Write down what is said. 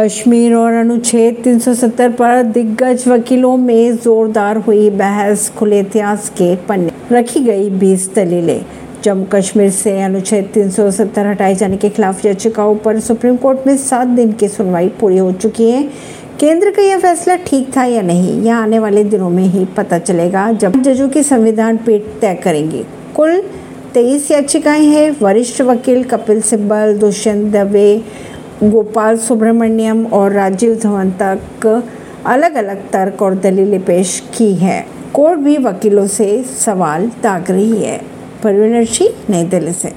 कश्मीर और अनुच्छेद 370 पर दिग्गज वकीलों में जोरदार हुई बहस, खुले इतिहास के पन्ने रखी गई 20 दलीलें। जम्मू कश्मीर से अनुच्छेद 370 हटाए जाने के खिलाफ याचिकाओं पर सुप्रीम कोर्ट में सात दिन की सुनवाई पूरी हो चुकी है। केंद्र का यह फैसला ठीक था या नहीं, यह आने वाले दिनों में ही पता चलेगा जब जजों की संविधान पीठ तय करेंगी। कुल तेईस याचिकाएँ हैं, वरिष्ठ वकील कपिल सिब्बल, दुष्यंत दवे गोपाल सुब्रमण्यम और राजीव धवन तक अलग अलग तर्क और दलीलें पेश की है। कोर्ट भी वकीलों से सवाल दाग रही है। परवीन सिंह नई दिल्ली से।